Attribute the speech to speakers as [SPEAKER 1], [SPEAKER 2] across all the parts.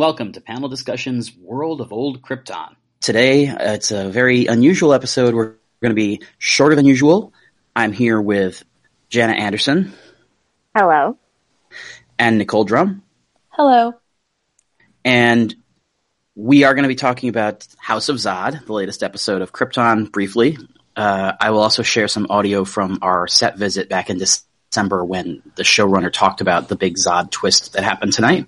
[SPEAKER 1] welcome to Panel Discussions World of Old Krypton.
[SPEAKER 2] Today, uh, it's a very unusual episode. We're going to be shorter than usual. I'm here with Jenna Anderson
[SPEAKER 3] Hello.
[SPEAKER 2] and Nicole Drum,
[SPEAKER 4] Hello.
[SPEAKER 2] and we are going to be talking about House of Zod, the latest episode of Krypton, briefly. Uh, I will also share some audio from our set visit back in December when the showrunner talked about the big Zod twist that happened tonight.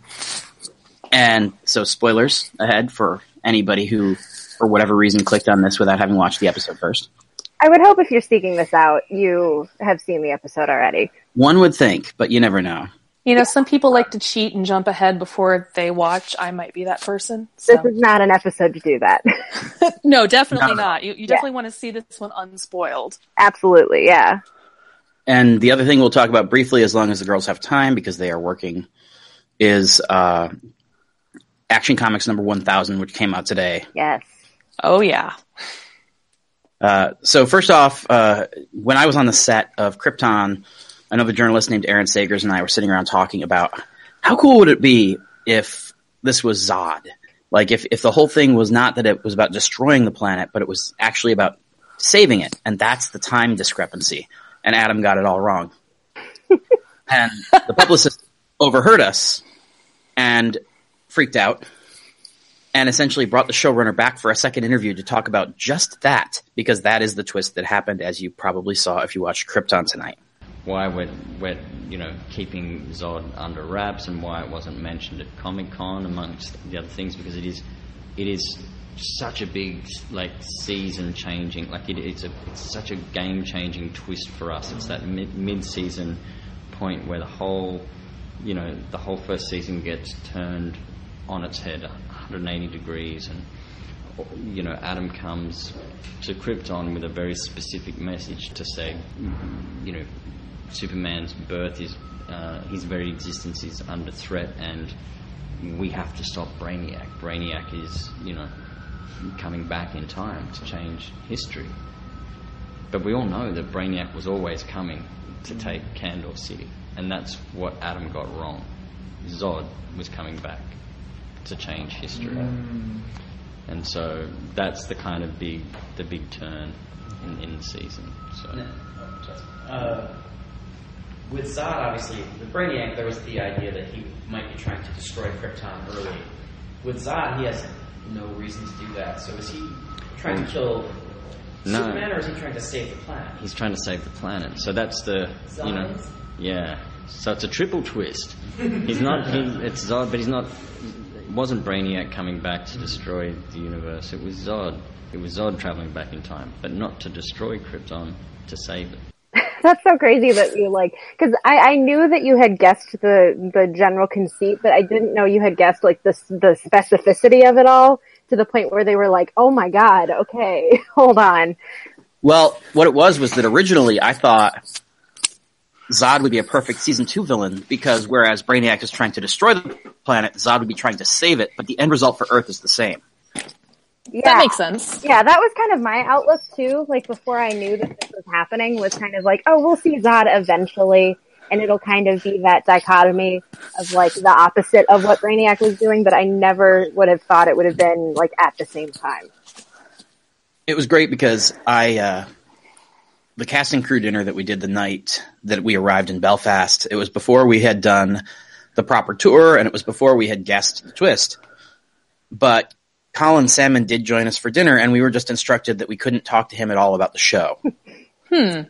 [SPEAKER 2] And so, spoilers ahead for anybody who, for whatever reason, clicked on this without having watched the episode first.
[SPEAKER 3] I would hope if you're seeking this out, you have seen the episode already.
[SPEAKER 2] One would think, but you never know.
[SPEAKER 4] You know, some people like to cheat and jump ahead before they watch. I might be that person. So.
[SPEAKER 3] This is not an episode to do that.
[SPEAKER 4] no, definitely
[SPEAKER 2] No.
[SPEAKER 4] not. You, you definitely want to see this one unspoiled.
[SPEAKER 3] Absolutely, yeah.
[SPEAKER 2] And the other thing we'll talk about briefly, as long as the girls have time, because they are working, is uh, Action Comics number 1000, which came out today.
[SPEAKER 3] Yes.
[SPEAKER 4] Oh yeah.
[SPEAKER 2] Uh, so first off, uh, when I was on the set of Krypton, another journalist named Aaron Sagers and I were sitting around talking about how cool would it be if this was Zod? Like if, if the whole thing was not that it was about destroying the planet, but it was actually about saving it. And that's the time discrepancy. And Adam got it all wrong. and the publicist overheard us and freaked out and essentially brought the showrunner back for a second interview to talk about just that, because that is the twist that happened, as you probably saw if you watched Krypton tonight.
[SPEAKER 5] why we're, we're you know keeping Zod under wraps and why it wasn't mentioned at Comic Con amongst the other things because it is it is such a big like season changing like it, it's a it's such a game changing twist for us. It's that mid season point where the whole you know the whole first season gets turned on its head 180 degrees and you know, Adam comes to Krypton with a very specific message to say, you know, Superman's birth is, uh, his very existence is under threat, and we have to stop Brainiac. Brainiac is, you know, coming back in time to change history. But we all know that Brainiac was always coming to take Kandor City, and that's what Adam got wrong. Zod was coming back to change history. And so that's the kind of big, the big turn in, in the season. So
[SPEAKER 6] Uh, with Zod, obviously, with Brainiac, there was the idea that he might be trying to destroy Krypton early. With Zod, he has no reason to do that. So is he trying to kill
[SPEAKER 5] No.
[SPEAKER 6] Superman, or is he trying to save the planet?
[SPEAKER 5] he's trying to save the planet. So that's the, you know,
[SPEAKER 6] Zod?
[SPEAKER 5] yeah. So it's a triple twist. He's not, he, it's Zod, but he's not. It wasn't Brainiac coming back to destroy the universe. It was Zod. It was Zod traveling back in time, but not to destroy Krypton, to save it.
[SPEAKER 3] That's so crazy that you like, cause I, I knew that you had guessed the, the general conceit, but I didn't know you had guessed like the, the specificity of it all to the point where they were like, oh my god, okay, hold on.
[SPEAKER 2] Well, what it was was that originally I thought Zod would be a perfect season two villain because whereas Brainiac is trying to destroy the planet, Zod would be trying to save it, but the end result for Earth is the same.
[SPEAKER 3] Yeah.
[SPEAKER 4] That makes sense.
[SPEAKER 3] Yeah, that was kind of my outlook too. Like before I knew that this was happening was kind of like, oh, we'll see Zod eventually. And it'll kind of be that dichotomy of like the opposite of what Brainiac was doing, but I never would have thought it would have been like at the same time.
[SPEAKER 2] It was great because I, uh, the casting crew dinner that we did the night that we arrived in Belfast, it was before we had done the proper tour and it was before we had guessed the twist. But Colin Salmon did join us for dinner and we were just instructed that we couldn't talk to him at all about the show.
[SPEAKER 4] Hmm.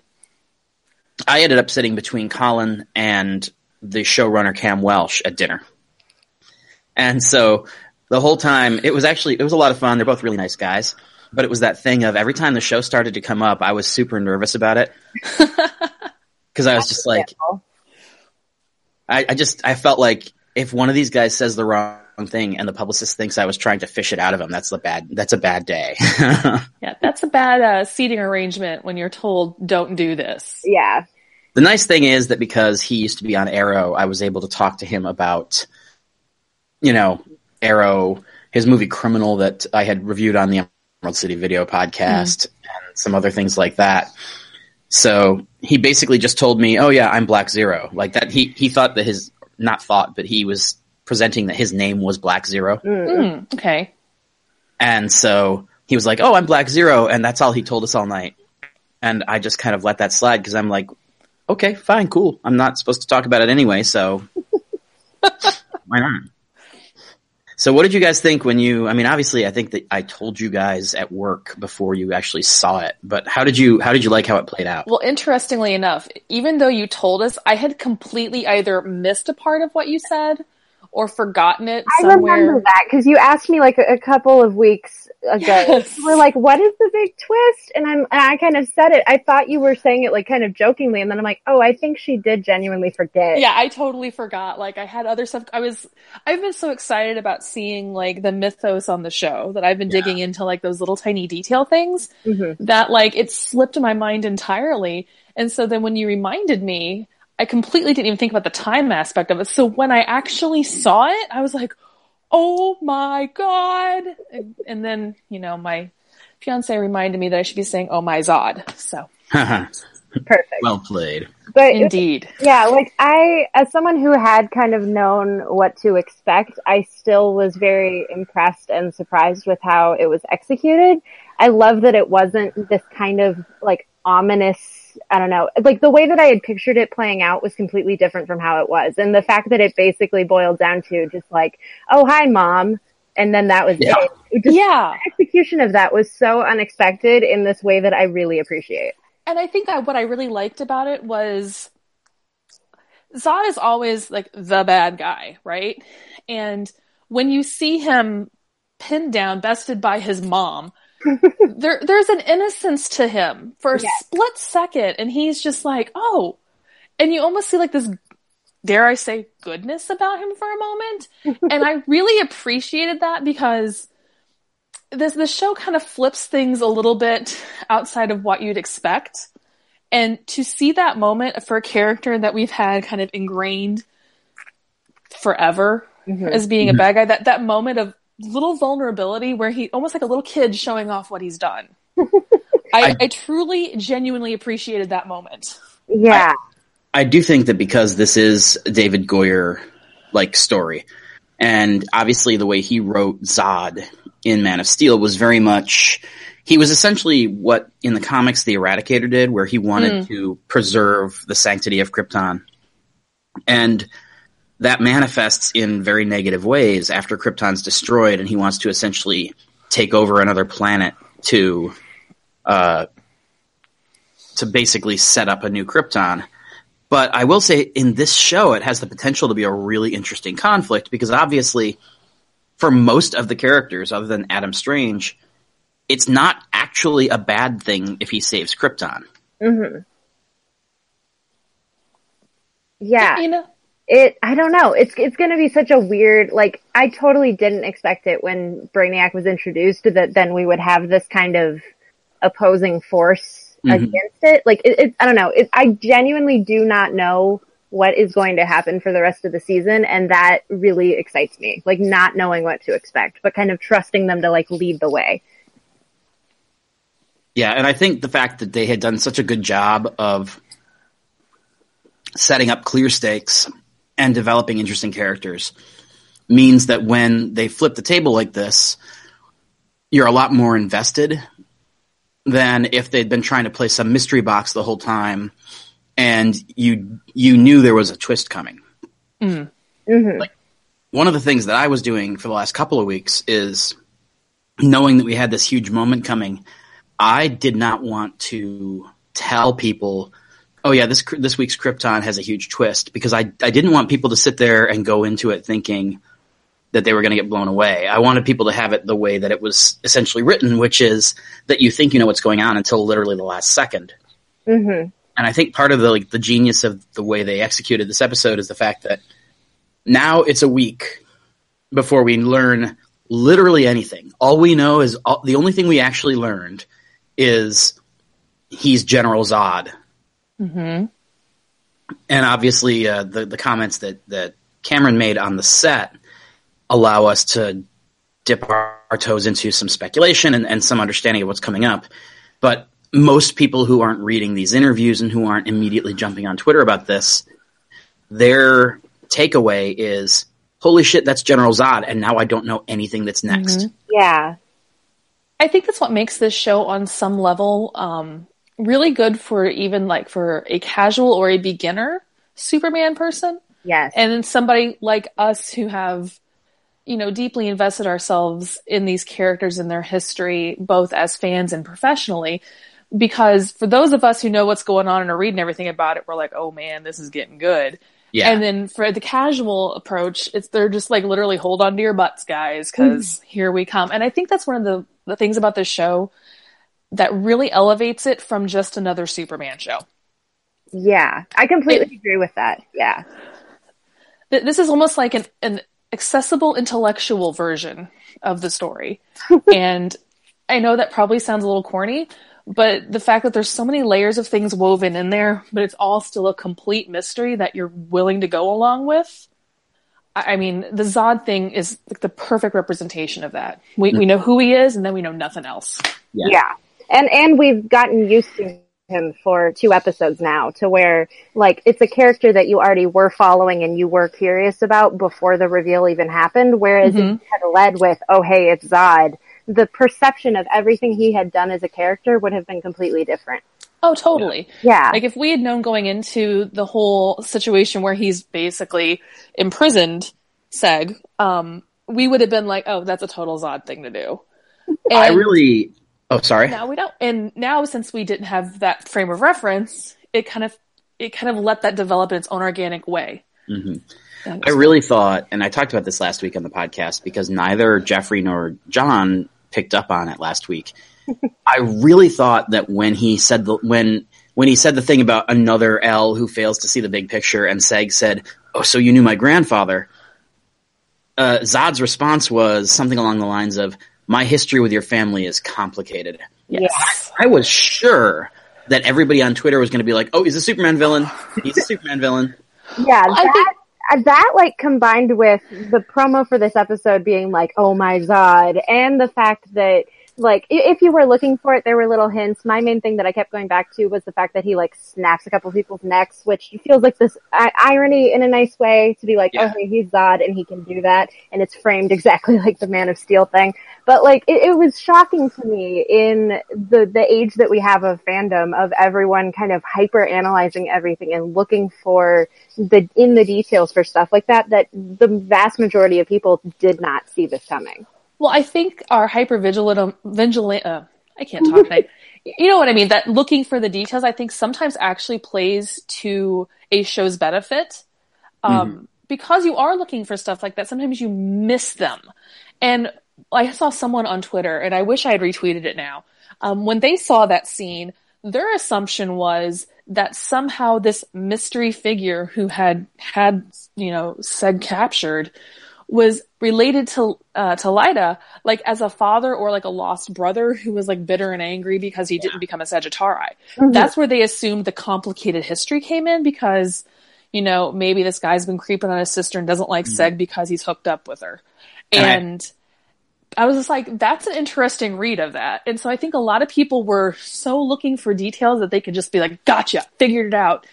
[SPEAKER 2] I ended up sitting between Colin and the showrunner Cam Welsh at dinner. And so the whole time, it was actually, it was a lot of fun. They're both really nice guys. But it was that thing of every time the show started to come up, I was super nervous about it. Cause I was just like, I, I just, I felt like if one of these guys says the wrong thing and the publicist thinks I was trying to fish it out of him, that's a bad, that's a bad day.
[SPEAKER 4] Yeah, that's a bad uh, seating arrangement when you're told don't do this.
[SPEAKER 3] Yeah.
[SPEAKER 2] The nice thing is that because he used to be on Arrow, I was able to talk to him about, you know, Arrow, his movie Criminal that I had reviewed on the Emerald City Video podcast, and some other things like that. So he basically just told me, "Oh yeah, I'm Black Zero." Like that. He he thought that his not thought, but he was presenting that his name was Black Zero.
[SPEAKER 4] Mm, okay.
[SPEAKER 2] And so he was like, "Oh, I'm Black Zero," and that's all he told us all night. And I just kind of let that slide because I'm like, "Okay, fine, cool. I'm not supposed to talk about it anyway, so why not?" So, what did you guys think when you? I mean, obviously, I think that I told you guys at work before you actually saw it. But how did you? How did you like how it played out?
[SPEAKER 4] Well, interestingly enough, even though you told us, I had completely either missed a part of what you said or forgotten it
[SPEAKER 3] I remember that because you asked me like a, a couple of weeks ago.
[SPEAKER 4] Yes.
[SPEAKER 3] Were like, "What is the big twist?" And I'm, and I kind of said it. I thought you were saying it like kind of jokingly, and then I'm like, "Oh, I think she did genuinely forget."
[SPEAKER 4] Yeah, I totally forgot. Like I had other stuff. I was, I've been so excited about seeing like the mythos on the show that I've been digging into like those little tiny detail things
[SPEAKER 3] Mhm.
[SPEAKER 4] that like it slipped my mind entirely. And so then when you reminded me, I completely didn't even think about the time aspect of it. So when I actually saw it, I was like, "Oh my god!" And, and then you know my fiance reminded me that I should be saying, "Oh my Zod." So
[SPEAKER 3] perfect.
[SPEAKER 2] well played.
[SPEAKER 3] but
[SPEAKER 4] indeed.
[SPEAKER 3] Yeah, like I, as someone who had kind of known what to expect, I still was very impressed and surprised with how it was executed. I love that it wasn't this kind of like ominous, I don't know, like the way that I had pictured it playing out was completely different from how it was. And the fact that it basically boiled down to just like, oh, hi mom. And then that was
[SPEAKER 2] Yeah.
[SPEAKER 3] it. it. Just,
[SPEAKER 4] Yeah.
[SPEAKER 3] the execution of that was so unexpected in this way that I really appreciate.
[SPEAKER 4] and I think that what I really liked about it was Zod is always like the bad guy, right? And when you see him pinned down, bested by his mom, there there's an innocence to him for a
[SPEAKER 3] Yes.
[SPEAKER 4] split second, and he's just like, oh, and you almost see like this, dare I say, goodness about him for a moment, and I really appreciated that because this the show kind of flips things a little bit outside of what you'd expect. And to see that moment for a character that we've had kind of ingrained forever mm-hmm. as being a mm-hmm. bad guy, that, that moment of little vulnerability where he almost like a little kid showing off what he's done. I,
[SPEAKER 2] I-
[SPEAKER 4] I truly, genuinely appreciated that moment.
[SPEAKER 3] Yeah.
[SPEAKER 2] I do think that because this is David Goyer like story, and obviously the way he wrote Zod in Man of Steel was very much he was essentially what in the comics the Eradicator did, where he wanted hmm. to preserve the sanctity of Krypton, and that manifests in very negative ways after Krypton's destroyed, and he wants to essentially take over another planet to uh, to basically set up a new Krypton. But I will say in this show, it has the potential to be a really interesting conflict because obviously, for most of the characters, other than Adam Strange, it's not actually a bad thing if he saves Krypton.
[SPEAKER 3] Mm-hmm. Yeah.
[SPEAKER 4] You know?
[SPEAKER 3] It i don't know. It's it's going to be such a weird like i totally didn't expect it when brainiac was introduced that then we would have this kind of opposing force
[SPEAKER 2] Mhm.
[SPEAKER 3] against it. Like it, it i don't know. It, i genuinely do not know what is going to happen for the rest of the season and that really excites me. Like not knowing what to expect but kind of trusting them to like lead the way.
[SPEAKER 2] Yeah, and I think the fact that they had done such a good job of setting up clear stakes and developing interesting characters means that when they flip the table like this, you're a lot more invested than if they'd been trying to play some mystery box the whole time and you you knew there was a twist coming.
[SPEAKER 3] hmm
[SPEAKER 2] One of the things that I was doing for the last couple of weeks is knowing that we had this huge moment coming. I did not want to tell people, "Oh yeah, this this week's Krypton has a huge twist," because I I didn't want people to sit there and go into it thinking that they were going to get blown away. I wanted people to have it the way that it was essentially written, which is that you think you know what's going on until literally the last second.
[SPEAKER 3] hmm
[SPEAKER 2] And I think part of the like the genius of the way they executed this episode is the fact that now it's a week before we learn literally anything. All we know is all, the only thing we actually learned is he's General Zod,
[SPEAKER 4] Mm-hmm.
[SPEAKER 2] and obviously uh, the the comments that that Cameron made on the set allow us to dip our, our toes into some speculation and, and some understanding of what's coming up. But most people who aren't reading these interviews and who aren't immediately jumping on Twitter about this, their takeaway is holy shit, that's General Zod, and now I don't know anything that's next.
[SPEAKER 4] Mm-hmm.
[SPEAKER 3] Yeah.
[SPEAKER 4] I think that's what makes this show on some level um, really good for even like for a casual or a beginner Superman person.
[SPEAKER 3] Yes.
[SPEAKER 4] And then somebody like us who have, you know, deeply invested ourselves in these characters and their history, both as fans and professionally. Because for those of us who know what's going on and are reading everything about it, we're like, oh man, this is getting good.
[SPEAKER 2] Yeah.
[SPEAKER 4] And then for the casual approach, it's they're just like literally hold on to your butts, guys, because mm-hmm. here we come. And I think that's one of the, the things about this show that really elevates it from just another Superman show.
[SPEAKER 3] yeah. I completely agree with that. Yeah.
[SPEAKER 4] Th- This is almost like an, an accessible intellectual version of the story. and I know that probably sounds a little corny, but the fact that there's so many layers of things woven in there, but it's all still a complete mystery that you're willing to go along with. I I mean, the Zod thing is like the perfect representation of that. We, we mm. know who he is and then we know nothing else.
[SPEAKER 2] Yeah.
[SPEAKER 3] Yeah. And and we've gotten used to him for two episodes now to where like it's a character that you already were following and you were curious about before the reveal even happened. Whereas if you had led with, oh hey, it's Zod, the perception of everything he had done as a character would have been completely different.
[SPEAKER 4] Oh, totally.
[SPEAKER 3] Yeah.
[SPEAKER 4] Like if we had known going into the whole situation where he's basically imprisoned Seg, um, we would have been like, oh, that's a total Zod thing to do. And
[SPEAKER 2] I really. Oh, sorry.
[SPEAKER 4] now we don't. And now since we didn't have that frame of reference, it kind of it kind of let that develop in its own organic way.
[SPEAKER 2] hmm I really thought, and I talked about this last week on the podcast because neither Jeffrey nor John picked up on it last week. I really thought that when he said the when when he said the thing about another L who fails to see the big picture, and Seg said, "Oh, so you knew my grandfather." Uh, Zod's response was something along the lines of, "My history with your family is complicated."
[SPEAKER 4] yes.
[SPEAKER 2] I was sure that everybody on Twitter was going to be like, "Oh, he's a Superman villain. He's a Superman villain."
[SPEAKER 3] Yeah,
[SPEAKER 4] I
[SPEAKER 3] that,
[SPEAKER 4] think- uh,
[SPEAKER 3] that like combined with the promo for this episode being like, "Oh my god," and the fact that like if you were looking for it, there were little hints. My main thing that I kept going back to was the fact that he like snaps a couple people's necks, which feels like this irony in a nice way to be like,
[SPEAKER 2] Yeah.
[SPEAKER 3] "Oh, he's Zod and he can do that," and it's framed exactly like the Man of Steel thing. But like, it, it was shocking to me in the the age that we have of fandom of everyone kind of hyper analyzing everything and looking for the in the details for stuff like that. That the vast majority of people did not see this coming.
[SPEAKER 4] Well, I think our hyper vigilant, uh, I can't talk tonight. You know what I mean? That looking for the details, I think sometimes actually plays to a show's benefit. Um, because you are looking for stuff like that, sometimes you miss them. And I saw someone on Twitter, and I wish I had retweeted it now. Um, when they saw that scene, their assumption was that somehow this mystery figure who had had, you know, said captured was related to uh, to Lyta, like as a father or like a lost brother who was like bitter and angry because he didn't become a Sagittari. That's where they assumed the complicated history came in because, you know, maybe this guy's been creeping on his sister and doesn't like Seg because he's hooked up with her.
[SPEAKER 2] And I-
[SPEAKER 4] And I was just like, that's an interesting read of that. And so I think a lot of people were so looking for details that they could just be like, gotcha, figured it out,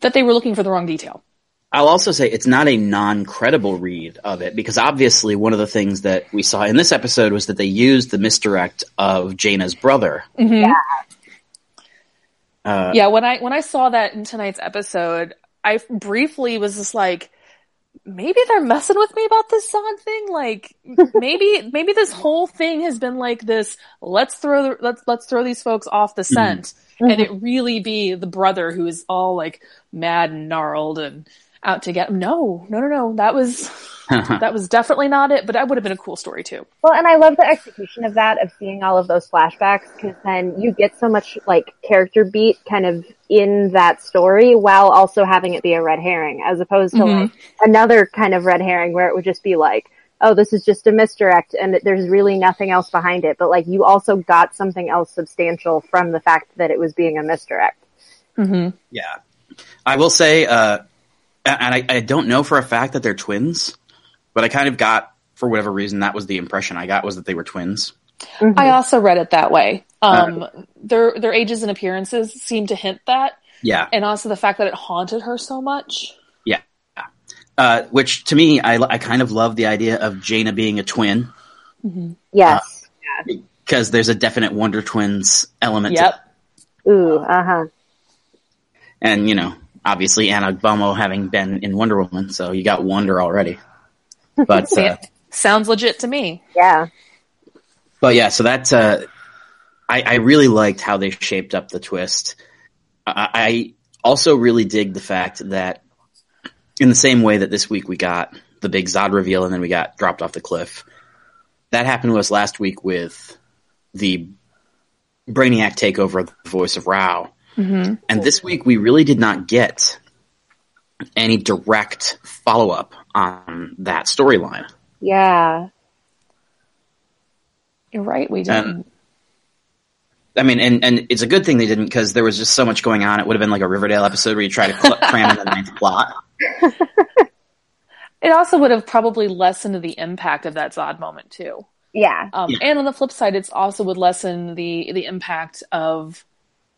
[SPEAKER 4] that they were looking for the wrong detail.
[SPEAKER 2] I'll also say it's not a non-credible read of it because obviously one of the things that we saw in this episode was that they used the misdirect of Jayna's brother. Mm-hmm. Uh,
[SPEAKER 4] yeah, when I when I saw that in tonight's episode, I briefly was just like, maybe they're messing with me about this Zod thing. Like, maybe maybe this whole thing has been like this. Let's throw the, let's let's throw these folks off the mm-hmm. scent, and mm-hmm. it really be the brother who is all like mad and gnarled and out to get. No, no, no, no. That was that was definitely not it. But that would have been a cool story too.
[SPEAKER 3] Well, and I love the execution of that, of seeing all of those flashbacks, because then you get so much like character beat kind of in that story while also having it be a red herring, as opposed to like another kind of red herring where it would just be like, oh, this is just a misdirect and there's really nothing else behind it. But like you also got something else substantial from the fact that it was being a misdirect.
[SPEAKER 2] yeah. I will say, uh, and I, I don't know for a fact that they're twins, but I kind of got, for whatever reason, that was the impression I got was that they were twins.
[SPEAKER 4] I also read it that way. Um, their their ages and appearances seem to hint that.
[SPEAKER 2] Yeah.
[SPEAKER 4] and also the fact that it haunted her so much.
[SPEAKER 2] Yeah. Uh, which to me, I, I kind of love the idea of Jayna being a twin
[SPEAKER 3] Yes.
[SPEAKER 2] because there's a definite Wonder Twins element. to
[SPEAKER 4] Yep.
[SPEAKER 3] Ooh. Uh huh.
[SPEAKER 2] and you know, obviously Ann Ogbomo having been in Wonder Woman, so you got Wonder already. But uh,
[SPEAKER 4] Sounds legit to me.
[SPEAKER 3] Yeah.
[SPEAKER 2] but yeah, so that's uh, I, I really liked how they shaped up the twist. I, I also really dig the fact that in the same way that this week we got the big Zod reveal and then we got dropped off the cliff. That happened to us last week with the Brainiac takeover of the voice of Rao. And this week we really did not get any direct follow up on that storyline.
[SPEAKER 3] Yeah.
[SPEAKER 4] You're right. We didn't.
[SPEAKER 2] I mean, and, and it's a good thing they didn't because there was just so much going on. It would have been like a Riverdale episode where you try to cl- cram in the ninth plot.
[SPEAKER 4] it also would have probably lessened the impact of that Zod moment too.
[SPEAKER 3] Yeah.
[SPEAKER 4] Um,
[SPEAKER 2] Yeah.
[SPEAKER 4] And on the flip side, it's also would lessen the the impact of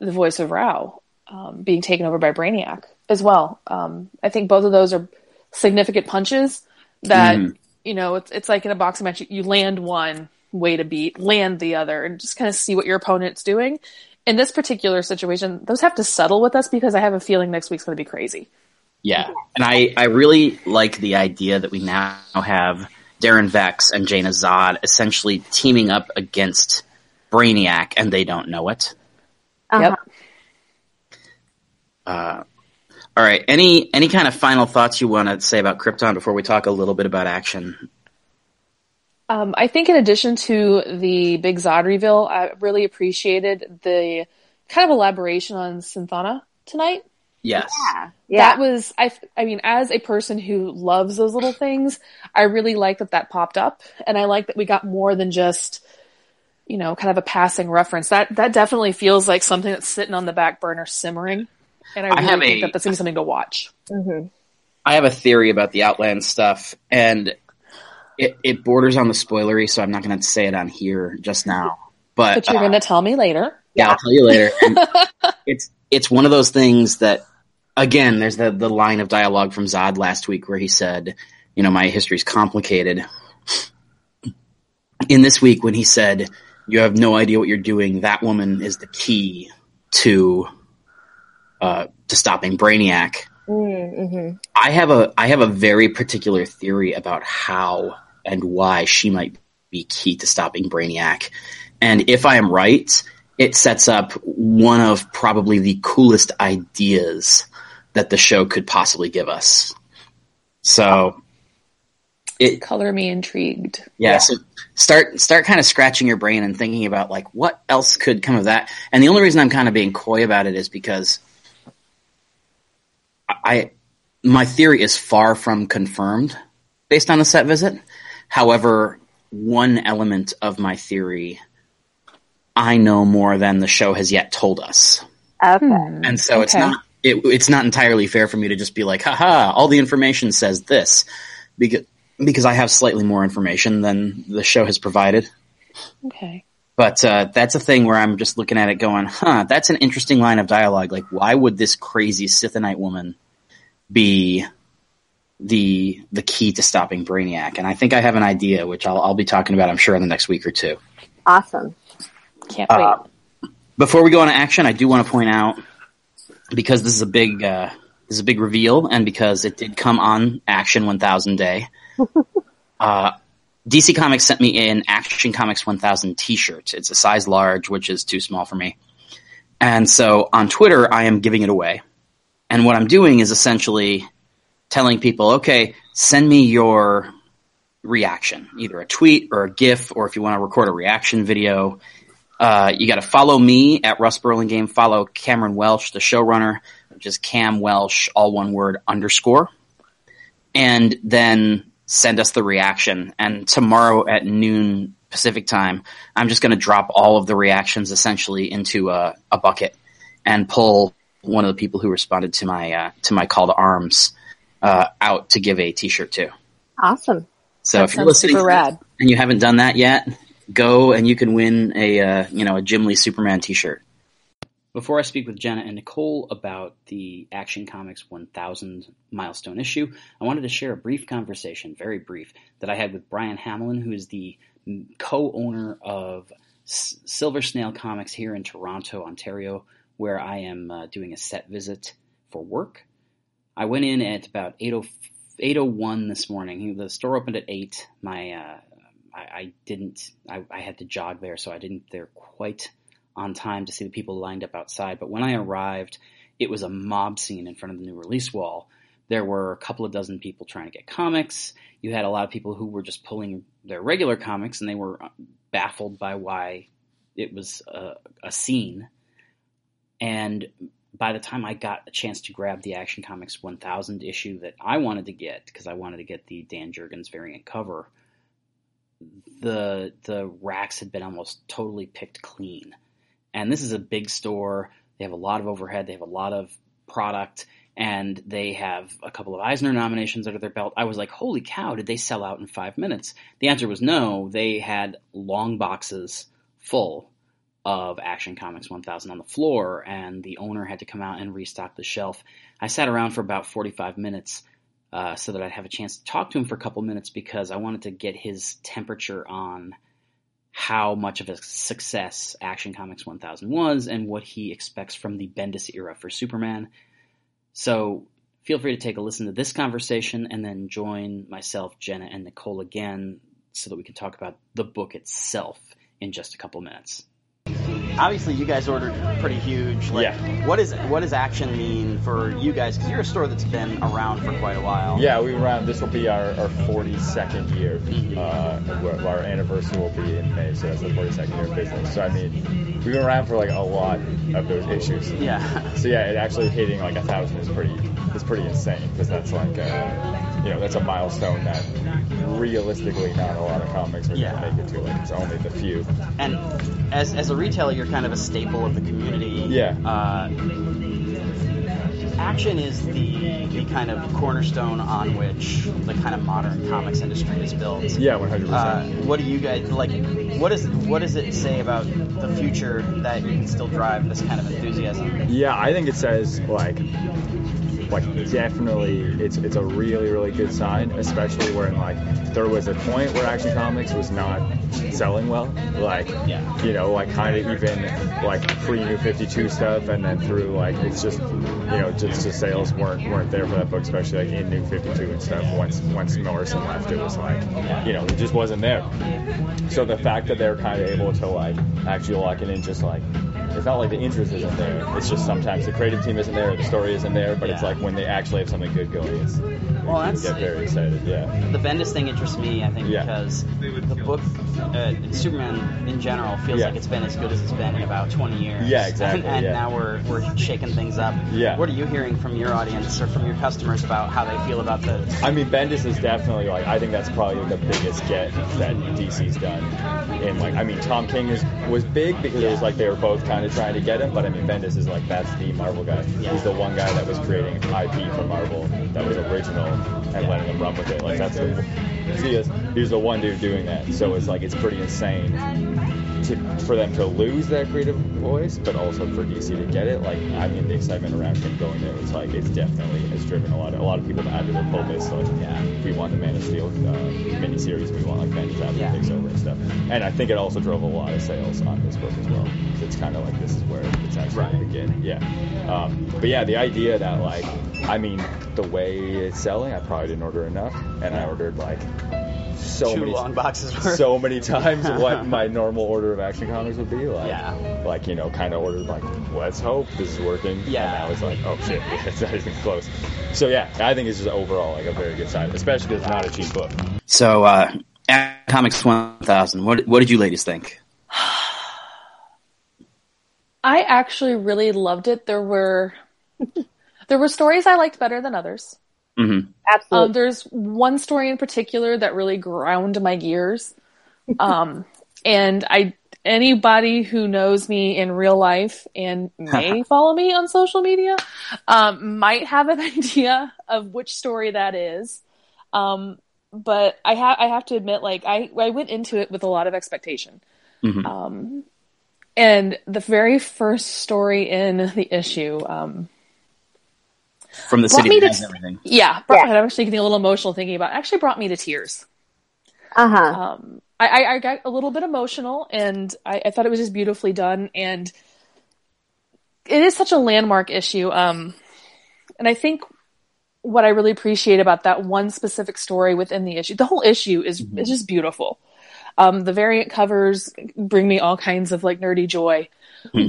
[SPEAKER 4] the voice of Rao um, being taken over by Brainiac as well. Um, I think both of those are significant punches that
[SPEAKER 2] Mhm.
[SPEAKER 4] you know it's it's like in a boxing match. You, you land one way to beat, land the other, and just kind of see what your opponent's doing. In this particular situation, those have to settle with us because I have a feeling next week's going to be crazy.
[SPEAKER 2] Yeah. And I, I really like the idea that we now have Daron Vex and Jayna Zod essentially teaming up against Brainiac and they don't know it.
[SPEAKER 3] Uh-huh.
[SPEAKER 2] Uh, all right. Any any kind of final thoughts you want to say about Krypton before we talk a little bit about action?
[SPEAKER 4] Um, I think in addition to the big Zod reveal, I really appreciated the kind of elaboration on Cythonna tonight.
[SPEAKER 2] Yes.
[SPEAKER 3] Yeah. Yeah.
[SPEAKER 4] That was, I, I mean, as a person who loves those little things, I really like that that popped up. And I like that we got more than just, you know, kind of a passing reference. That, that definitely feels like something that's sitting on the back burner simmering. And I
[SPEAKER 2] I
[SPEAKER 4] really
[SPEAKER 2] have
[SPEAKER 4] think
[SPEAKER 2] a-
[SPEAKER 4] that that's gonna be something to watch.
[SPEAKER 3] hmm
[SPEAKER 2] I have a theory about the Outland stuff, and it, it borders on the spoilery, so I'm not going to say it on here just now. But,
[SPEAKER 4] But you're
[SPEAKER 2] uh,
[SPEAKER 4] going to tell me later.
[SPEAKER 2] yeah, I'll tell you later. It's it's one of those things that, again, there's the the line of dialogue from Zod last week where he said, "You know, my history's complicated." In this week, when he said, "You have no idea what you're doing," that woman is the key to uh, to stopping Brainiac.
[SPEAKER 3] Mm-hmm.
[SPEAKER 2] I have a I have a very particular theory about how and why she might be key to stopping Brainiac. And if I am right, it sets up one of probably the coolest ideas that the show could possibly give us. So it
[SPEAKER 4] Color me intrigued.
[SPEAKER 2] yeah, so start start kind of scratching your brain and thinking about like what else could come of that. And the only reason I'm kind of being coy about it is because I my theory is far from confirmed based on the set visit. However, one element of my theory I know more than the show has yet told us.
[SPEAKER 3] Okay. Hmm.
[SPEAKER 2] And so it's not it, it's not entirely fair for me to just be like, haha, all the information says this. Because because I have slightly more information than the show has provided.
[SPEAKER 4] Okay.
[SPEAKER 2] But uh, that's a thing where I'm just looking at it going, huh, that's an interesting line of dialogue. Like, why would this crazy Sithonite woman be the the key to stopping Brainiac? And I think I have an idea, which I'll, I'll be talking about, I'm sure, in the next week or two.
[SPEAKER 3] Awesome.
[SPEAKER 4] Can't wait.
[SPEAKER 2] Uh, Before we go into action, I do want to point out because this is a big uh, this is a big reveal, and because it did come on Action 1000 Day. uh, DC Comics sent me an Action Comics 1000 T-shirt. It's a size large, which is too small for me. And so on Twitter, I am giving it away. And what I'm doing is essentially telling people, okay, send me your reaction, either a tweet or a GIF, or if you want to record a reaction video. Uh, you got to follow me at Russ Burlingame. Follow Cameron Welsh, the showrunner, which is Cam Welsh, all one word underscore, and then send us the reaction. And tomorrow at noon Pacific time, I'm just going to drop all of the reactions essentially into a, a bucket and pull one of the people who responded to my uh, to my call to arms uh, out to give a T-shirt to.
[SPEAKER 3] Awesome.
[SPEAKER 2] So
[SPEAKER 4] That
[SPEAKER 2] if you're listening and you haven't done that yet, go and you can win a uh, you know a Jim Lee Superman T-shirt. Before I speak with Jenna and Nicole about the Action Comics 1000 milestone issue, I wanted to share a brief conversation, very brief, that I had with Brian Hamlin, who is the co owner of S- Silver Snail Comics here in Toronto, Ontario, where I am uh, doing a set visit for work. I went in at about 8.0 8.01 this morning. The store opened at 8. My, uh, I, I didn't, I, I had to jog there, so I didn't there quite on time to see the people lined up outside. But when I arrived, it was a mob scene in front of the new release wall. There were a couple of dozen people trying to get comics. You had a lot of people who were just pulling their regular comics and they were baffled by why it was a, a scene. And by the time I got a chance to grab the Action Comics 1000 issue that I wanted to get, because I wanted to get the Dan Jurgens variant cover, the the racks had been almost totally picked clean. And this is a big store. They have a lot of overhead. They have a lot of product, and they have a couple of Eisner nominations under their belt. I was like, holy cow, did they sell out in five minutes? The answer was no. They had long boxes full of Action Comics 1000 on the floor, and the owner had to come out and restock the shelf. I sat around for about 45 minutes uh, so that I'd have a chance to talk to him for a couple minutes because I wanted to get his temperature on how much of a success Action Comics 1000 was and what he expects from the Bendis era for Superman. So feel free to take a listen to this conversation and then join myself, Jenna, and Nicole again so that we can talk about the book itself in just a couple minutes
[SPEAKER 7] obviously you guys ordered pretty huge. Like,
[SPEAKER 8] yeah.
[SPEAKER 7] What is what does action mean for you guys? Because you're a store that's been around for quite a while.
[SPEAKER 8] Yeah, we around. This will be our, our 42nd year. Mm-hmm. Uh, our anniversary will be in May, so that's the 42nd year of business. So I mean, we've been around for like a lot of those issues.
[SPEAKER 7] Yeah.
[SPEAKER 8] So yeah, it actually hitting like a thousand is pretty is pretty insane because that's like a, you know that's a milestone that realistically not a lot of comics are
[SPEAKER 7] yeah.
[SPEAKER 8] gonna make it to. Like it's only the few.
[SPEAKER 7] And as as a retailer, you're kind of a staple of the community.
[SPEAKER 8] Yeah.
[SPEAKER 7] Uh, action is the the kind of cornerstone on which the kind of modern comics industry is built.
[SPEAKER 8] Yeah, one hundred
[SPEAKER 7] Uh,
[SPEAKER 8] percent.
[SPEAKER 7] what do you guys like? What is what does it say about the future that you can still drive this kind of enthusiasm?
[SPEAKER 8] Yeah, I think it says like like definitely it's it's a really really good sign especially when like there was a point where action comics was not selling well. Like
[SPEAKER 7] Yeah.
[SPEAKER 8] you know like kind of even like pre new 52 stuff and then through like it's just you know just the sales weren't weren't there for that book especially like in new 52 and stuff. Once once Morrison left it was like you know it just wasn't there. So the fact that they're kind of able to like actually lock it in just like it's not like the interest isn't there. It's just sometimes the creative team isn't there, the story isn't there, but it's like when they actually have something good going, it's
[SPEAKER 7] Well, that's
[SPEAKER 8] get very excited. Yeah.
[SPEAKER 7] the Bendis thing interests me. I think
[SPEAKER 8] Yeah.
[SPEAKER 7] because the book, uh, Superman in general, feels
[SPEAKER 8] Yeah.
[SPEAKER 7] like it's been as good as it's been in about 20 years.
[SPEAKER 8] Yeah, exactly,
[SPEAKER 7] And, and
[SPEAKER 8] yeah.
[SPEAKER 7] now we're we're shaking things up.
[SPEAKER 8] Yeah.
[SPEAKER 7] What are you hearing from your audience or from your customers about how they feel about the?
[SPEAKER 8] I mean, Bendis is definitely like I think that's probably the biggest get that DC's done. And like, I mean, Tom King is was big because it was like they were both kind of trying to get him, but I mean, Bendis is like that's the Marvel guy. He's the one guy that was creating IP for Marvel that was original and letting them run with it. Like that's the he is he's the one dude doing that. So it's like it's pretty insane to, for them to lose that creative voice, but also for DC to get it. Like, I mean, the excitement around him going there, was like it's definitely has driven a lot of a lot of people to add to their pull list. Like,
[SPEAKER 7] Yeah.
[SPEAKER 8] we want the Man of Steel uh, miniseries, we want like Bendis after
[SPEAKER 7] Yeah.
[SPEAKER 8] takes over and stuff. And I think it also drove a lot of sales on this book as well. It's kind of like this is where it's actually
[SPEAKER 7] Right.
[SPEAKER 8] going to begin. Yeah. Um, but yeah, the idea that like, I mean, the way it's selling, I probably didn't order enough, and I ordered like so
[SPEAKER 7] Two
[SPEAKER 8] many
[SPEAKER 7] long boxes worth.
[SPEAKER 8] so many times what my normal order of action comics would be. Like,
[SPEAKER 7] Yeah.
[SPEAKER 8] like you know, kind of ordered like, let's hope this is working.
[SPEAKER 7] Yeah.
[SPEAKER 8] And now it's like, oh shit, it's not even close. So yeah, I think it's just overall like a very good sign, especially because it's not a cheap book.
[SPEAKER 2] So, uh, Action Comics 1000, what, what did you ladies think?
[SPEAKER 4] I actually really loved it. There were there were stories I liked better than others.
[SPEAKER 2] Mm-hmm.
[SPEAKER 3] Absolutely.
[SPEAKER 4] Um, there's one story in particular that really ground my gears. Um, and I anybody who knows me in real life and may follow me on social media um, might have an idea of which story that is. Um, but I have I have to admit, like I I went into it with a lot of expectation.
[SPEAKER 2] Mhm.
[SPEAKER 4] Um, And the very first story in the issue, um,
[SPEAKER 2] From the
[SPEAKER 4] Brought
[SPEAKER 2] city
[SPEAKER 4] me
[SPEAKER 2] that
[SPEAKER 4] to-
[SPEAKER 2] has everything.
[SPEAKER 4] yeah, brought,
[SPEAKER 3] Yeah.
[SPEAKER 4] I'm actually getting a little emotional thinking about. It. Actually, brought me to tears.
[SPEAKER 3] Uh huh.
[SPEAKER 4] Um, I, I, I got a little bit emotional, and I, I thought it was just beautifully done. And it is such a landmark issue. Um, and I think what I really appreciate about that one specific story within the issue, the whole issue is is just beautiful. Um, the variant covers bring me all kinds of like nerdy joy.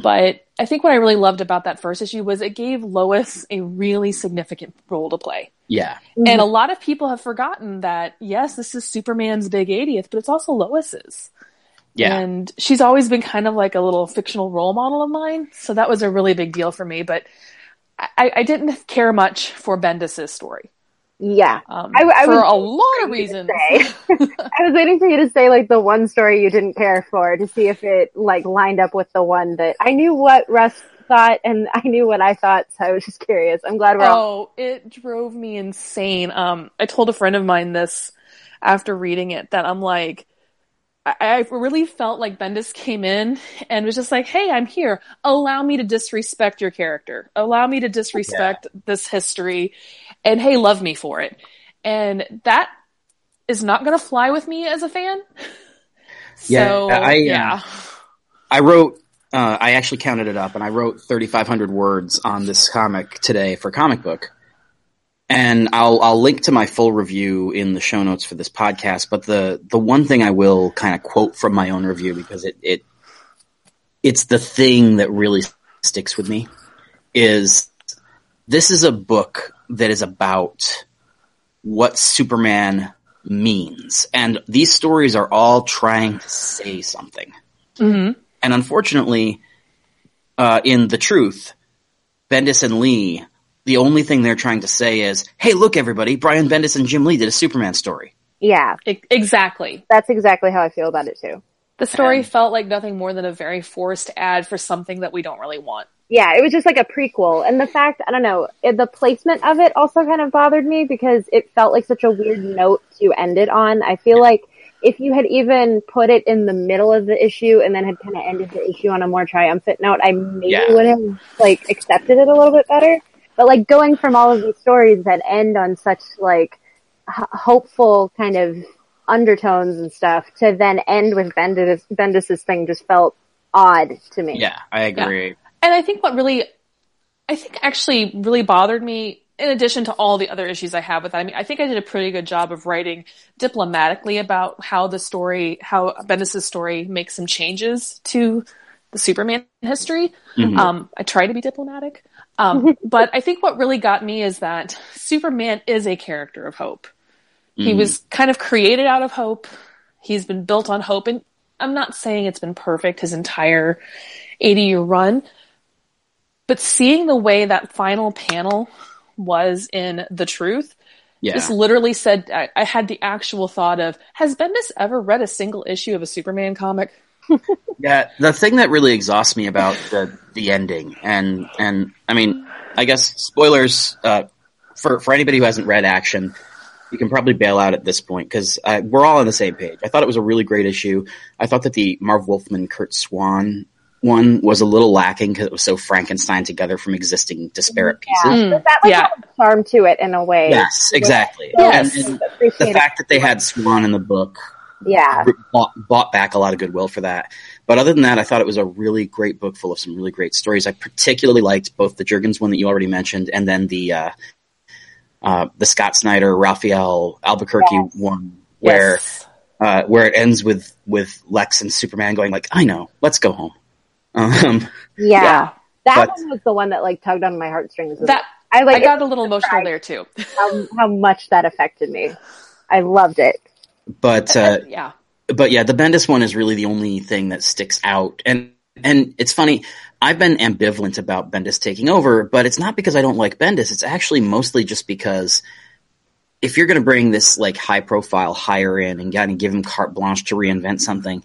[SPEAKER 4] But I think what I really loved about that first issue was it gave Lois a really significant role to play.
[SPEAKER 2] Yeah.
[SPEAKER 4] And a lot of people have forgotten that, yes, this is Superman's big 80th, but it's also Lois's.
[SPEAKER 2] Yeah.
[SPEAKER 4] And she's always been kind of like a little fictional role model of mine. So that was a really big deal for me. But I, I didn't care much for Bendis's story.
[SPEAKER 3] Yeah.
[SPEAKER 4] Um,
[SPEAKER 3] I- I
[SPEAKER 4] for
[SPEAKER 3] was
[SPEAKER 4] a lot of reasons.
[SPEAKER 3] say. I was waiting for you to say like the one story you didn't care for to see if it like lined up with the one that I knew what Russ thought and I knew what I thought, so I was just curious. I'm glad we're all
[SPEAKER 4] Oh, it drove me insane. Um, I told a friend of mine this after reading it that I'm like, I, I really felt like Bendis came in and was just like, "Hey, I'm here. Allow me to disrespect your character. Allow me to disrespect this history, and hey, love me for it." And that is not going to fly with me as a fan.
[SPEAKER 2] Yeah,
[SPEAKER 4] so,
[SPEAKER 2] I,
[SPEAKER 4] yeah.
[SPEAKER 2] I wrote, uh, I actually counted it up and I wrote 3,500 words on this comic today for comic book. And I'll, I'll link to my full review in the show notes for this podcast. But the, the one thing I will kind of quote from my own review because it, it, it's the thing that really sticks with me is this is a book that is about what Superman means. And these stories are all trying to say something.
[SPEAKER 4] hmm
[SPEAKER 2] And unfortunately, uh, in the truth, Bendis and Lee, the only thing they're trying to say is, "Hey, look, everybody! Brian Bendis and Jim Lee did a Superman story."
[SPEAKER 3] Yeah.
[SPEAKER 4] E- exactly.
[SPEAKER 3] That's exactly how I feel about it too.
[SPEAKER 4] The story
[SPEAKER 2] Um,
[SPEAKER 4] felt like nothing more than a very forced ad for something that we don't really want.
[SPEAKER 3] Yeah, it was just like a prequel. And the fact, I don't know, the placement of it also kind of bothered me because it felt like such a weird note to end it on. I feel like if you had even put it in the middle of the issue and then had kind of ended the issue on a more triumphant note, I maybe
[SPEAKER 2] Yeah.
[SPEAKER 3] would have like accepted it a little bit better. But like going from all of these stories that end on such like h- hopeful kind of undertones and stuff to then end with Bendis, Bendis's thing just felt odd to me.
[SPEAKER 2] Yeah, I agree.
[SPEAKER 4] And I think what really, I think actually really bothered me, in addition to all the other issues I have with that, I mean, I think I did a pretty good job of writing diplomatically about how the story, how Bendis' story makes some changes to the Superman history.
[SPEAKER 2] Mhm.
[SPEAKER 4] Um, I try to be diplomatic. Um, but I think what really got me is that Superman is a character of hope. He
[SPEAKER 2] Mhm.
[SPEAKER 4] was kind of created out of hope. He's been built on hope. And I'm not saying it's been perfect his entire 80 year run, but seeing the way that final panel was in The Truth,
[SPEAKER 2] yeah.
[SPEAKER 4] just literally said, I, I had the actual thought of, has Bendis ever read a single issue of a Superman comic?
[SPEAKER 2] Yeah, the thing that really exhausts me about the the ending, and and I mean, I guess spoilers uh, for for anybody who hasn't read Action, you can probably bail out at this point because uh, we're all on the same page. I thought it was a really great issue. I thought that the Marv Wolfman Curt Swan one was a little lacking because it was so Frankenstein together from existing disparate pieces.
[SPEAKER 3] Yeah.
[SPEAKER 4] Mm,
[SPEAKER 3] But that like
[SPEAKER 4] yeah.
[SPEAKER 3] had a charm to it in a way.
[SPEAKER 2] Yes, exactly.
[SPEAKER 4] Yes.
[SPEAKER 2] And, and the fact that they had Swan in the book
[SPEAKER 3] Yeah.
[SPEAKER 2] bought, bought back a lot of goodwill for that. But other than that, I thought it was a really great book full of some really great stories. I particularly liked both the Jurgens one that you already mentioned and then the uh, uh, the Scott Snyder Rafael Albuquerque
[SPEAKER 3] Yes.
[SPEAKER 2] one where
[SPEAKER 4] Yes.
[SPEAKER 2] uh, where it ends with with Lex and Superman going like, "I know, let's go home." Um,
[SPEAKER 3] Yeah.
[SPEAKER 4] Yeah.
[SPEAKER 3] That
[SPEAKER 2] But-
[SPEAKER 3] one was the one that like tugged on my heartstrings.
[SPEAKER 4] That,
[SPEAKER 3] I like
[SPEAKER 4] I got a little emotional there too.
[SPEAKER 3] how, how much that affected me. I loved it.
[SPEAKER 2] but uh,
[SPEAKER 4] yeah.
[SPEAKER 2] but yeah, the Bendis one is really the only thing that sticks out. And and it's funny, I've been ambivalent about Bendis taking over, but it's not because I don't like Bendis. It's actually mostly just because if you're going to bring this like high profile hire in and kind of give him carte blanche to reinvent something,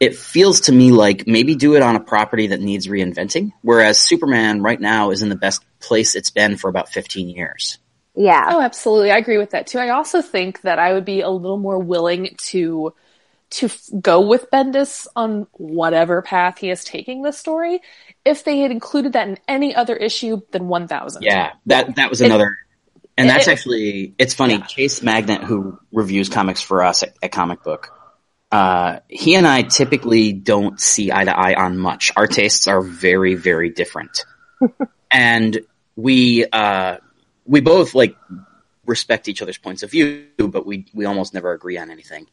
[SPEAKER 2] it feels to me like maybe do it on a property that needs reinventing. Whereas Superman right now is in the best place it's been for about 15 years.
[SPEAKER 3] Yeah.
[SPEAKER 4] Oh, absolutely. I agree with that too. I also think that I would be a little more willing to to f- go with Bendis on whatever path he is taking this story if they had included that in any other issue than 1000.
[SPEAKER 2] Yeah, that that was another, and that's
[SPEAKER 4] it-
[SPEAKER 2] actually it's funny.
[SPEAKER 4] Yeah.
[SPEAKER 2] Chase Magnett, who reviews comics for us at, at Comic Book, uh, he and I typically don't see eye to eye on much. Our tastes are very very different, and we uh, we both like respect each other's points of view, but we we almost never agree on anything.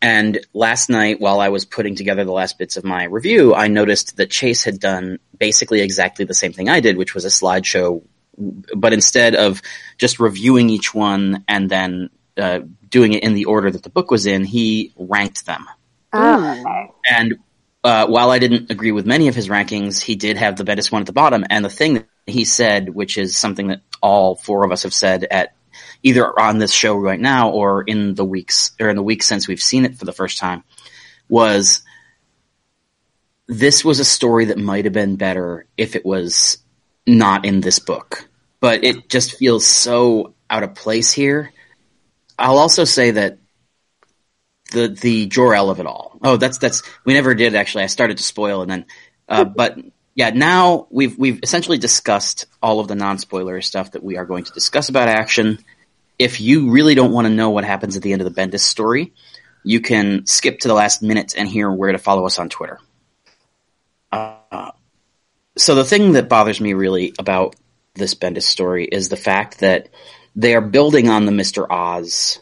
[SPEAKER 2] And last night, while I was putting together the last bits of my review, I noticed that Chase had done basically exactly the same thing I did, which was a slideshow. But instead of just reviewing each one and then uh, doing it in the order that the book was in, he ranked them.
[SPEAKER 3] Oh.
[SPEAKER 2] And uh, while I didn't agree with many of his rankings, he did have the Bendis one at the bottom. And the thing that he said, which is something that all four of us have said at either on this show right now or in the weeks or in the weeks since we've seen it for the first time, was this was a story that might have been better if it was not in this book. But it just feels so out of place here. I'll also say that the the Jor-El of it all. Oh, that's that's we never did actually. I started to spoil and then, uh, but yeah, now we've we've essentially discussed all of the non spoiler stuff that we are going to discuss about action. If you really don't want to know what happens at the end of the Bendis story, you can skip to the last minute and hear where to follow us on Twitter. Uh, so the thing that bothers me really about this Bendis story is the fact that they are building on the Mister Oz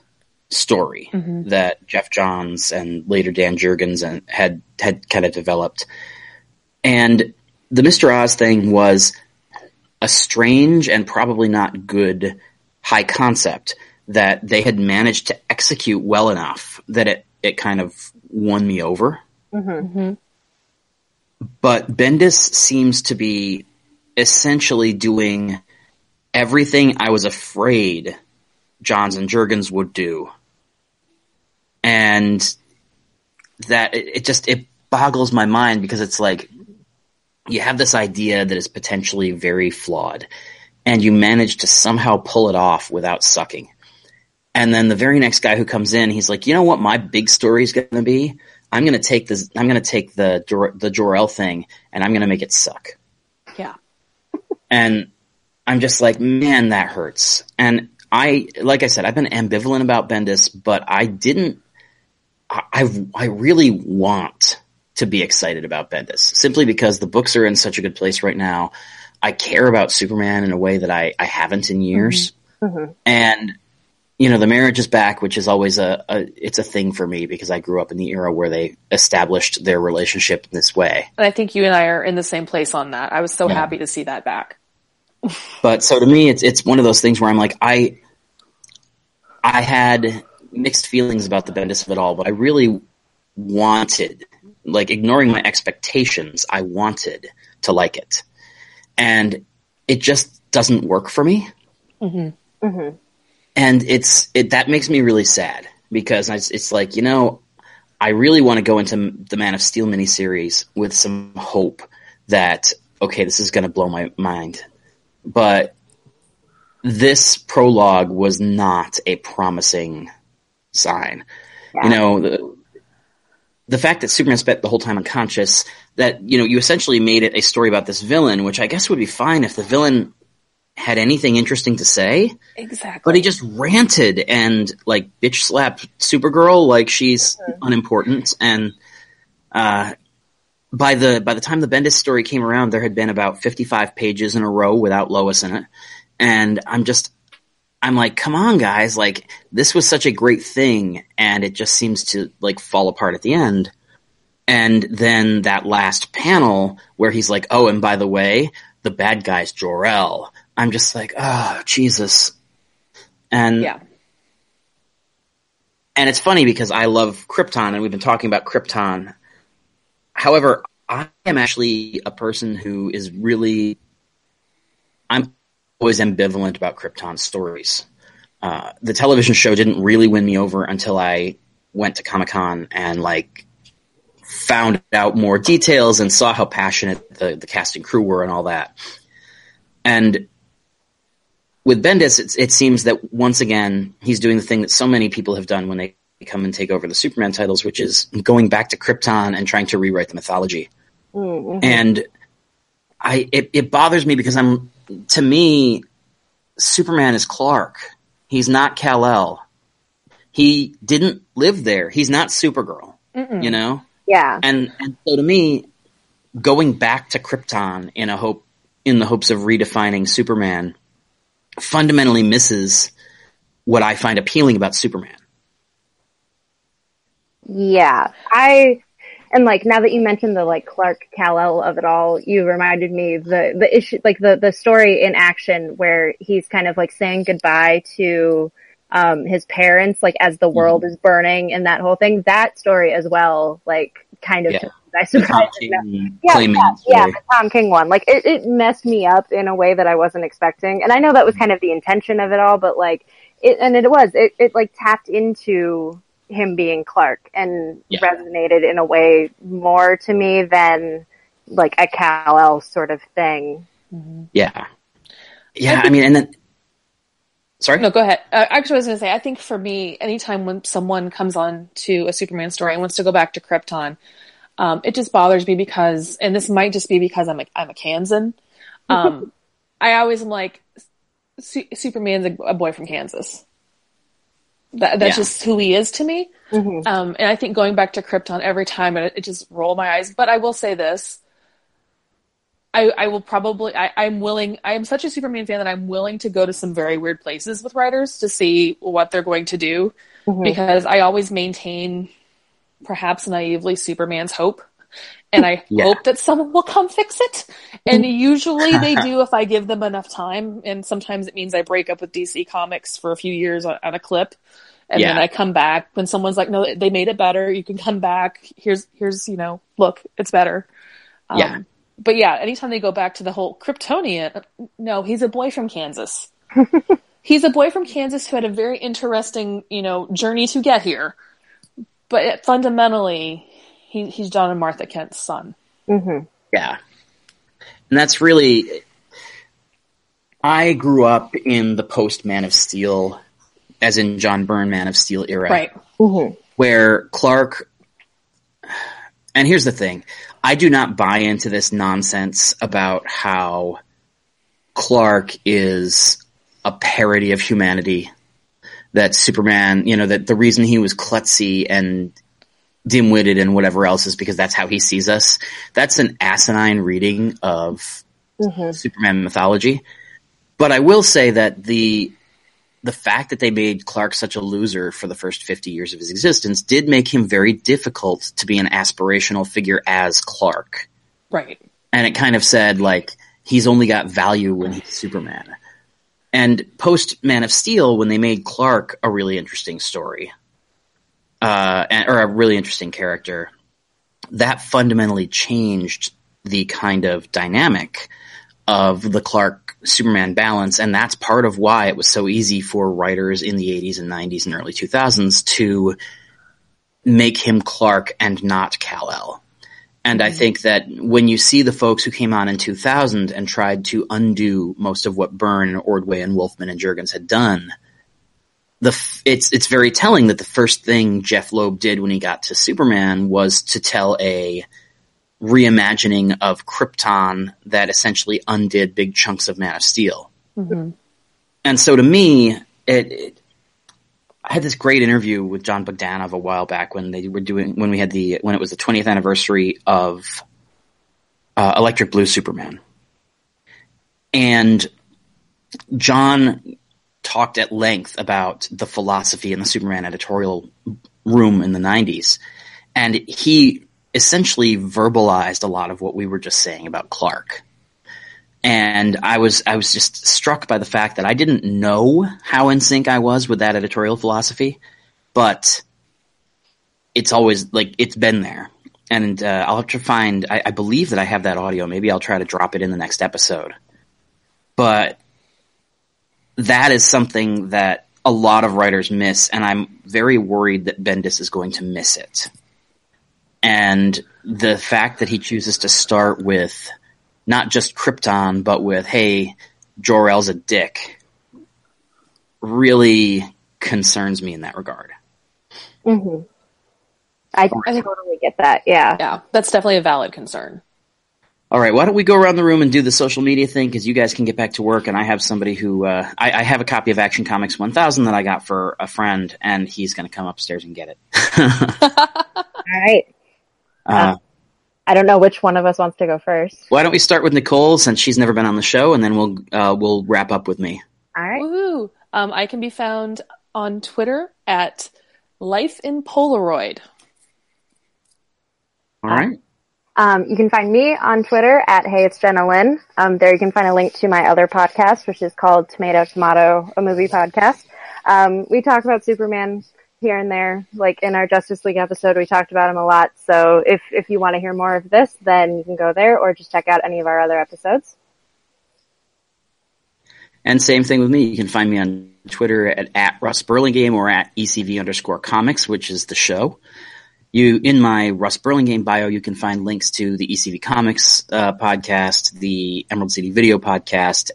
[SPEAKER 2] story mm-hmm. that Geoff Johns and later Dan Jurgens and had had kind of developed. And the Mr. Oz thing was a strange and probably not good high concept that they had managed to execute well enough that it, it kind of won me over. Mm-hmm. Mm-hmm. But Bendis seems to be essentially doing everything I was afraid Johns and Jurgens would do. And that it, it just it boggles my mind because it's like you have this idea that is potentially very flawed and you manage to somehow pull it off without sucking. And then the very next guy who comes in, he's like, "You know what my big story is going to be? I'm going to take this I'm going to take the the Jor-El thing and I'm going to make it suck."
[SPEAKER 4] Yeah.
[SPEAKER 2] and I'm just like, man, that hurts. And I, like I said, I've been ambivalent about Bendis, but I didn't. I I I really want to be excited about Bendis simply because the books are in such a good place right now. I care about Superman in a way that I, I haven't in years, mm-hmm. Mm-hmm. and you know the marriage is back, which is always a, a it's a thing for me because I grew up in the era where they established their relationship in this way.
[SPEAKER 4] And I think you and I are in the same place on that. I was so
[SPEAKER 2] Yeah.
[SPEAKER 4] happy to see that back.
[SPEAKER 2] But so to me, it's it's one of those things where I'm like, I I had mixed feelings about the Bendis of it all, but I really wanted, like, ignoring my expectations, I wanted to like it, and it just doesn't work for me. Mm-hmm. Mm-hmm. And it's it that makes me really sad because it's, it's like you know, I really want to go into the Man of Steel miniseries with some hope that okay, this is going to blow my mind but this prologue was not a promising sign. You know, the, the fact that Superman spent the whole time unconscious, that, you know, you essentially made it a story about this villain, which I guess would be fine if the villain had anything interesting to say,
[SPEAKER 4] Exactly.
[SPEAKER 2] but he just ranted and, like, bitch slapped Supergirl like she's unimportant and, uh, by the by the time the Bendis story came around, there had been about fifty five pages in a row without Lois in it, and I'm just I'm like, come on, guys! Like this was such a great thing, and it just seems to like fall apart at the end. And then that last panel where he's like, "Oh, and by the way, the bad guy's Jor-El." I'm just like, "Oh, Jesus!" And
[SPEAKER 4] yeah.
[SPEAKER 2] and it's funny because I love Krypton, and we've been talking about Krypton. However, I am actually a person who is really, I'm always ambivalent about Krypton stories. Uh, the television show didn't really win me over until I went to Comic Con and like found out more details and saw how passionate the, the cast and crew were and all that. And with Bendis, it seems that once again he's doing the thing that so many people have done when they come and take over the Superman titles, which is going back to Krypton and trying to rewrite the mythology.
[SPEAKER 3] Mm-hmm.
[SPEAKER 2] And I it, it bothers me because I'm to me, Superman is Clark. He's not Kal El. He didn't live there. He's not Supergirl. You know?
[SPEAKER 3] Yeah.
[SPEAKER 2] And and so to me, going back to Krypton in a hope in the hopes of redefining Superman fundamentally misses what I find appealing about Superman.
[SPEAKER 3] Yeah, I and like now that you mentioned the like Clark Kal El of it all, you reminded me the the issue like the the story in action where he's kind of like saying goodbye to um his parents like as the world is burning and that whole thing. That story as well, like kind of
[SPEAKER 2] Yeah.
[SPEAKER 3] took me by
[SPEAKER 2] The. Tom King
[SPEAKER 3] Yeah, yeah, yeah, the Tom King one. Like it, it messed me up in a way that I wasn't expecting. And I know that was kind of the intention of it all, but like it, and it was, it, it like tapped into him being Clark and
[SPEAKER 2] Yeah.
[SPEAKER 3] resonated in a way more to me than like a Kal El sort of thing.
[SPEAKER 2] Yeah. Yeah, I mean and then Sorry?
[SPEAKER 4] No, go ahead. Uh, actually, I was going to say, I think for me, anytime when someone comes on to a Superman story and wants to go back to Krypton, um, it just bothers me because, and this might just be because I'm a, I'm a Kansan. Um, I always am like, Su- Superman's a, a boy from Kansas. That, that's
[SPEAKER 2] Yeah.
[SPEAKER 4] just who he is to me. Mm-hmm. Um, and I think going back to Krypton every time, it, it just rolled my eyes. But I will say this. I, I will probably I, I'm willing I am such a Superman fan that I'm willing to go to some very weird places with writers to see what they're going to do mm-hmm. because I always maintain perhaps naively Superman's hope and I
[SPEAKER 2] Yeah.
[SPEAKER 4] hope that someone will come fix it and mm-hmm. usually they do if I give them enough time and sometimes it means I break up with DC Comics for a few years on, on a clip and then I come back when someone's like no they made it better you can come back here's here's you know look it's better um,
[SPEAKER 2] Yeah.
[SPEAKER 4] but yeah, anytime they go back to the whole Kryptonian, no, he's a boy from Kansas. he's a boy from Kansas who had a very interesting, you know, journey to get here. But it, fundamentally, he, he's John and Martha Kent's son.
[SPEAKER 2] Yeah. And that's really I grew up in the post Man of Steel as in John Byrne Man of Steel era.
[SPEAKER 4] Right.
[SPEAKER 2] where Clark and here's the thing. I do not buy into this nonsense about how Clark is a parody of humanity that Superman you know that the reason he was klutzy and dim-witted and whatever else is because that's how he sees us. That's an asinine reading of mm-hmm. Superman mythology. But I will say that the the fact that they made Clark such a loser for the first 50 years of his existence did make him very difficult to be an aspirational figure as Clark.
[SPEAKER 4] Right.
[SPEAKER 2] And it kind of said, like, he's only got value when he's Superman. And post Man of Steel, when they made Clark a really interesting story, uh, and- or a really interesting character, that fundamentally changed the kind of dynamic of the Clark Superman balance, and that's part of why it was so easy for writers in the 80s and 90s and early 2000s to make him Clark and not Kal-El. And I mm-hmm. think that when you see the folks who came on in 2000 and tried to undo most of what Byrne and Ordway and Wolfman and Jurgens had done, the f- it's it's very telling that the first thing Jeph Loeb did when he got to Superman was to tell a reimagining of Krypton that essentially undid big chunks of Man of Steel. And so to me, it, it I had this great interview with Jon Bogdanove a while back when they were doing when we had the when it was the 20th anniversary of uh, Electric Blue Superman, and John talked at length about the philosophy in the Superman editorial room in the 90s, and he essentially verbalized a lot of what we were just saying about Clark. And I was I was just struck by the fact that I didn't know how in sync I was with that editorial philosophy, but it's always like it's been there. And uh, I'll have to find. I, I believe that I have that audio. Maybe I'll try to drop it in the next episode. But that is something that a lot of writers miss, and I'm very worried that Bendis is going to miss it. And the fact that he chooses to start with not just Krypton, but with, hey, Jor-El's a dick, really concerns me in that regard.
[SPEAKER 3] Mm-hmm. I, I totally get that. Yeah.
[SPEAKER 4] Yeah, that's definitely a valid concern.
[SPEAKER 2] All right, why don't we go around the room and do the social media thing because you guys can get back to work, and I have somebody who uh, I, I have a copy of Action Comics 1000 that I got for a friend, and he's going to come upstairs and get it.
[SPEAKER 3] All right.
[SPEAKER 2] Uh,
[SPEAKER 3] I don't know which one of us wants to go first.
[SPEAKER 2] why don't we start with Nicole since she's never been on the show, and then we'll uh, we'll wrap up with me.
[SPEAKER 3] All right.
[SPEAKER 4] Woohoo! Um, I can be found on Twitter at Life in Polaroid.
[SPEAKER 2] All right.
[SPEAKER 3] Um, you can find me on Twitter at Hey It's Jenna Lynn. Um, there you can find a link to my other podcast, which is called Tomato Tomato, a movie podcast. Um, we talk about Superman here and there. Like in our Justice League episode, we talked about him a lot. So if if you want to hear more of this, then you can go there or just check out any of our other episodes.
[SPEAKER 2] And same thing with me. You can find me on Twitter at, at Russ Burlingame or at ECV underscore comics, which is the show. You, in my Russ Burlingame bio, you can find links to the ECV Comics uh, podcast, the Emerald City Video podcast,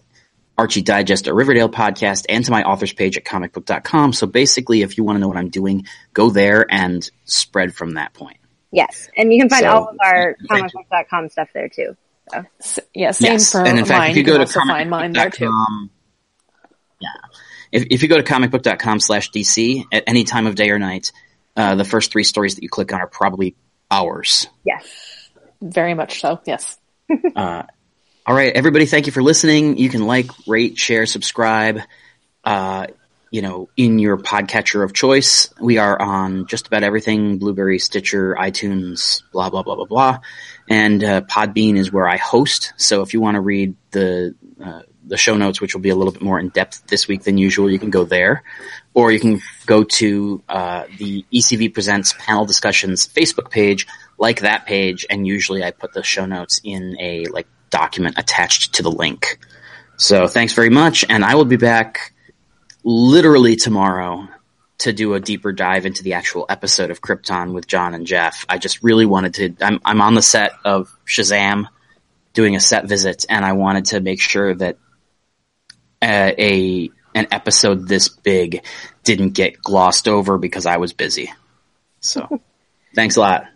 [SPEAKER 2] Archie Digest, a Riverdale podcast, and to my authors page at comicbook.com. So basically, if you want to know what I'm doing, go there and spread from that point.
[SPEAKER 3] Yes, and you can find
[SPEAKER 2] So-
[SPEAKER 3] all of our
[SPEAKER 2] Thank you.
[SPEAKER 3] comicbook.com stuff there too. So.
[SPEAKER 4] S- yeah, same
[SPEAKER 2] yes,
[SPEAKER 4] for
[SPEAKER 2] and in fact,
[SPEAKER 4] mine.
[SPEAKER 2] if you go
[SPEAKER 4] can
[SPEAKER 2] to
[SPEAKER 4] also find mine there too.
[SPEAKER 2] comicbook.com, yeah, if if you go to comicbook.com slash DC at any time of day or night, uh, the first three stories that you click on are probably ours.
[SPEAKER 3] Yes.
[SPEAKER 4] Very much so. Yes.
[SPEAKER 2] Uh, all right, everybody, thank you for listening. You can like, rate, share, subscribe. Uh, you know, in your podcatcher of choice. We are on just about everything: Blubrry, Stitcher, iTunes, blah blah blah blah blah. And uh, Podbean is where I host. So if you want to read the uh, the show notes, which will be a little bit more in depth this week than usual, you can go there, or you can go to uh, the ECV Presents panel discussions Facebook page, like that page, and usually I put the show notes in a like document attached to the link. So thanks very much, and I will be back literally tomorrow to do a deeper dive into the actual episode of Krypton with John and Jeff. I just really wanted to. I'm I'm on the set of Shazam, doing a set visit, and I wanted to make sure that uh, a an episode this big didn't get glossed over because I was busy. So, thanks a lot.